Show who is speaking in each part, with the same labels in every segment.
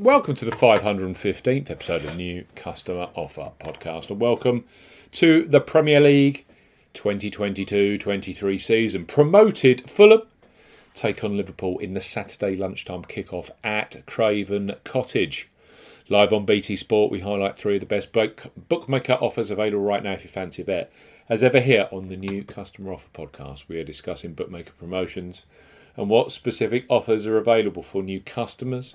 Speaker 1: Welcome to the 515th episode of the New Customer Offer Podcast, and welcome to the Premier League 2022 23 season. Promoted Fulham take on Liverpool in the Saturday lunchtime kickoff at Craven Cottage. Live on BT Sport, we highlight three of the best bookmaker offers available right now if you fancy a bet. As ever, here on the New Customer Offer Podcast, we are discussing bookmaker promotions and what specific offers are available for new customers.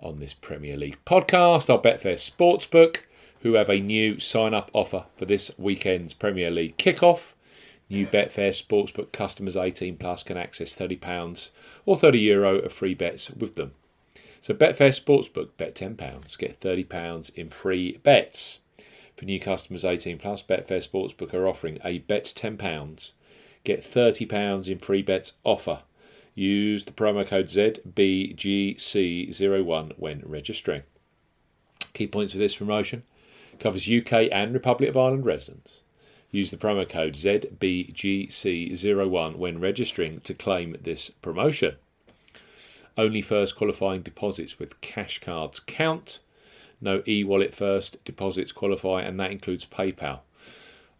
Speaker 1: on this Premier League podcast, our Betfair Sportsbook, who have a new sign up offer for this weekend's Premier League kickoff. New Betfair Sportsbook customers 18 plus can access £30 or €30 Euro of free bets with them. So Betfair Sportsbook, bet £10, get £30 in free bets. For new customers 18 plus, Betfair Sportsbook are offering a bet £10, get £30 in free bets offer. Use the promo code ZBGC01 when registering. Key points for this promotion covers UK and Republic of Ireland residents. Use the promo code ZBGC01 when registering to claim this promotion. Only first qualifying deposits with cash cards count. No e wallet first deposits qualify, and that includes PayPal.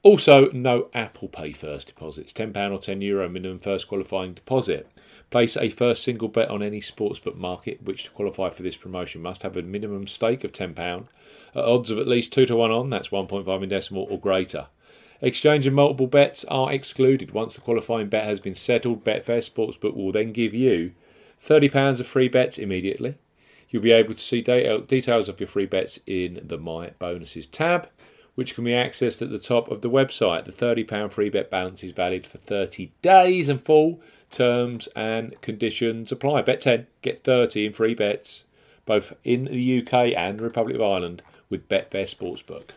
Speaker 1: Also, no Apple Pay first deposits. £10 or €10 Euro minimum first qualifying deposit. Place a first single bet on any sportsbook market which to qualify for this promotion must have a minimum stake of £10 at odds of at least 2 to 1 on, that's 1.5 in decimal or greater. Exchange and multiple bets are excluded. Once the qualifying bet has been settled, Betfair Sportsbook will then give you £30 of free bets immediately. You'll be able to see details of your free bets in the My Bonuses tab, which can be accessed at the top of the website. The £30 free bet balance is valid for 30 days and full terms and conditions apply. Bet 10, get 30 in free bets, both in the UK and the Republic of Ireland with Betfair Sportsbook.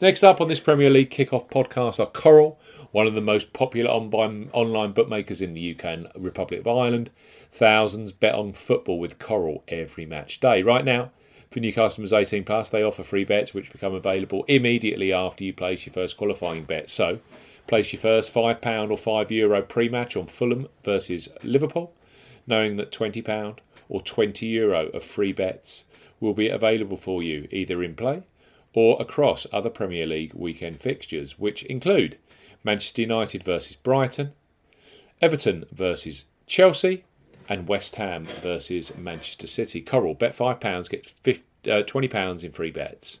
Speaker 1: Next up on this Premier League kickoff podcast are Coral, one of the most popular online bookmakers in the UK and Republic of Ireland. Thousands bet on football with Coral every match day. Right now, for new customers 18 plus, they offer free bets which become available immediately after you place your first qualifying bet. So, place your first £5 or €5 Euro pre match on Fulham versus Liverpool, knowing that £20 or €20 Euro of free bets will be available for you either in play or across other Premier League weekend fixtures, which include Manchester United versus Brighton, Everton versus Chelsea, and West Ham versus Manchester City. Coral, bet £5, get 50, uh, £20 in free bets.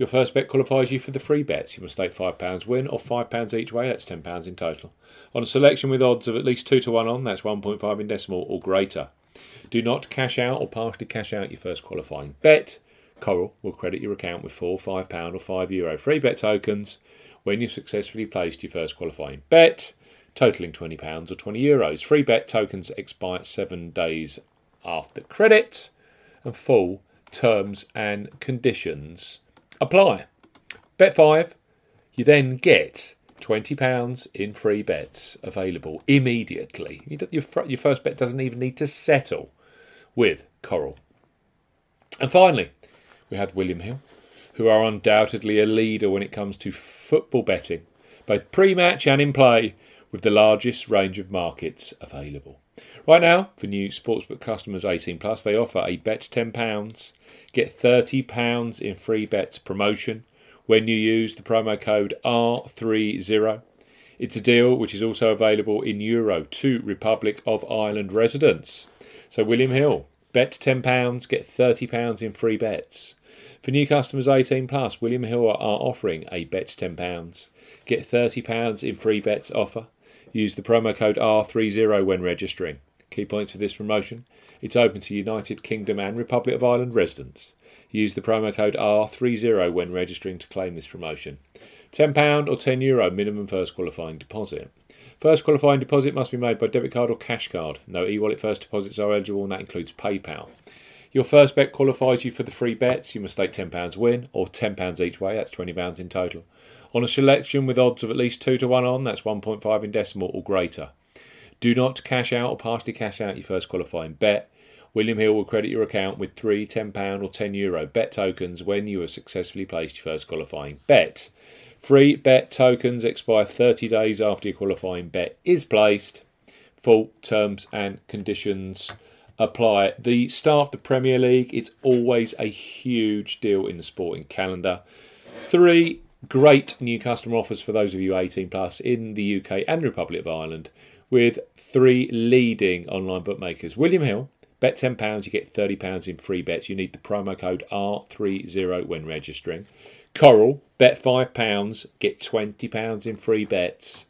Speaker 1: Your first bet qualifies you for the free bets. You must stake £5 win or £5 each way, that's £10 in total. On a selection with odds of at least 2 to 1 on, that's 1.5 in decimal or greater. Do not cash out or partially cash out your first qualifying bet. Coral will credit your account with four £5 or €5 Euro free bet tokens when you've successfully placed your first qualifying bet, totaling £20 or €20. Euros. Free bet tokens expire seven days after credit, and full terms and conditions apply. Bet 5, you then get £20 in free bets available immediately. Your, your first bet doesn't even need to settle with Coral. And finally, we had William Hill, who are undoubtedly a leader when it comes to football betting, both pre match and in play, with the largest range of markets available. Right now, for new sportsbook customers 18 plus, they offer a bet £10, get £30 in free bets promotion when you use the promo code R30. It's a deal which is also available in Euro to Republic of Ireland residents. So, William Hill, bet £10, get £30 in free bets. For new customers 18 plus, William Hill are offering a bets £10. Get £30 in free bets offer. Use the promo code R30 when registering. Key points for this promotion it's open to United Kingdom and Republic of Ireland residents. Use the promo code R30 when registering to claim this promotion. £10 or €10 Euro minimum first qualifying deposit. First qualifying deposit must be made by debit card or cash card. No e wallet first deposits are eligible, and that includes PayPal. Your first bet qualifies you for the free bets. You must stake £10 win or £10 each way, that's £20 in total. On a selection with odds of at least 2 to 1 on, that's 1.5 in decimal or greater. Do not cash out or partially cash out your first qualifying bet. William Hill will credit your account with three £10 or €10 Euro bet tokens when you have successfully placed your first qualifying bet. Free bet tokens expire 30 days after your qualifying bet is placed. Full terms and conditions apply. The start of the Premier League, it's always a huge deal in the sporting calendar. Three great new customer offers for those of you 18 plus in the UK and Republic of Ireland with three leading online bookmakers. William Hill, bet £10, you get £30 in free bets. You need the promo code R30 when registering. Coral, bet £5, get £20 in free bets.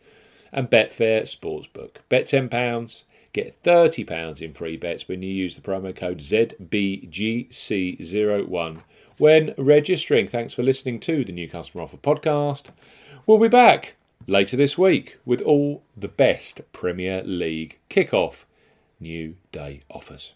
Speaker 1: And Betfair Sportsbook, bet £10, get £30 in free bets when you use the promo code ZBGC01 when registering. Thanks for listening to the New Customer Offer podcast. We'll be back later this week with all the best Premier League kick-off new day offers.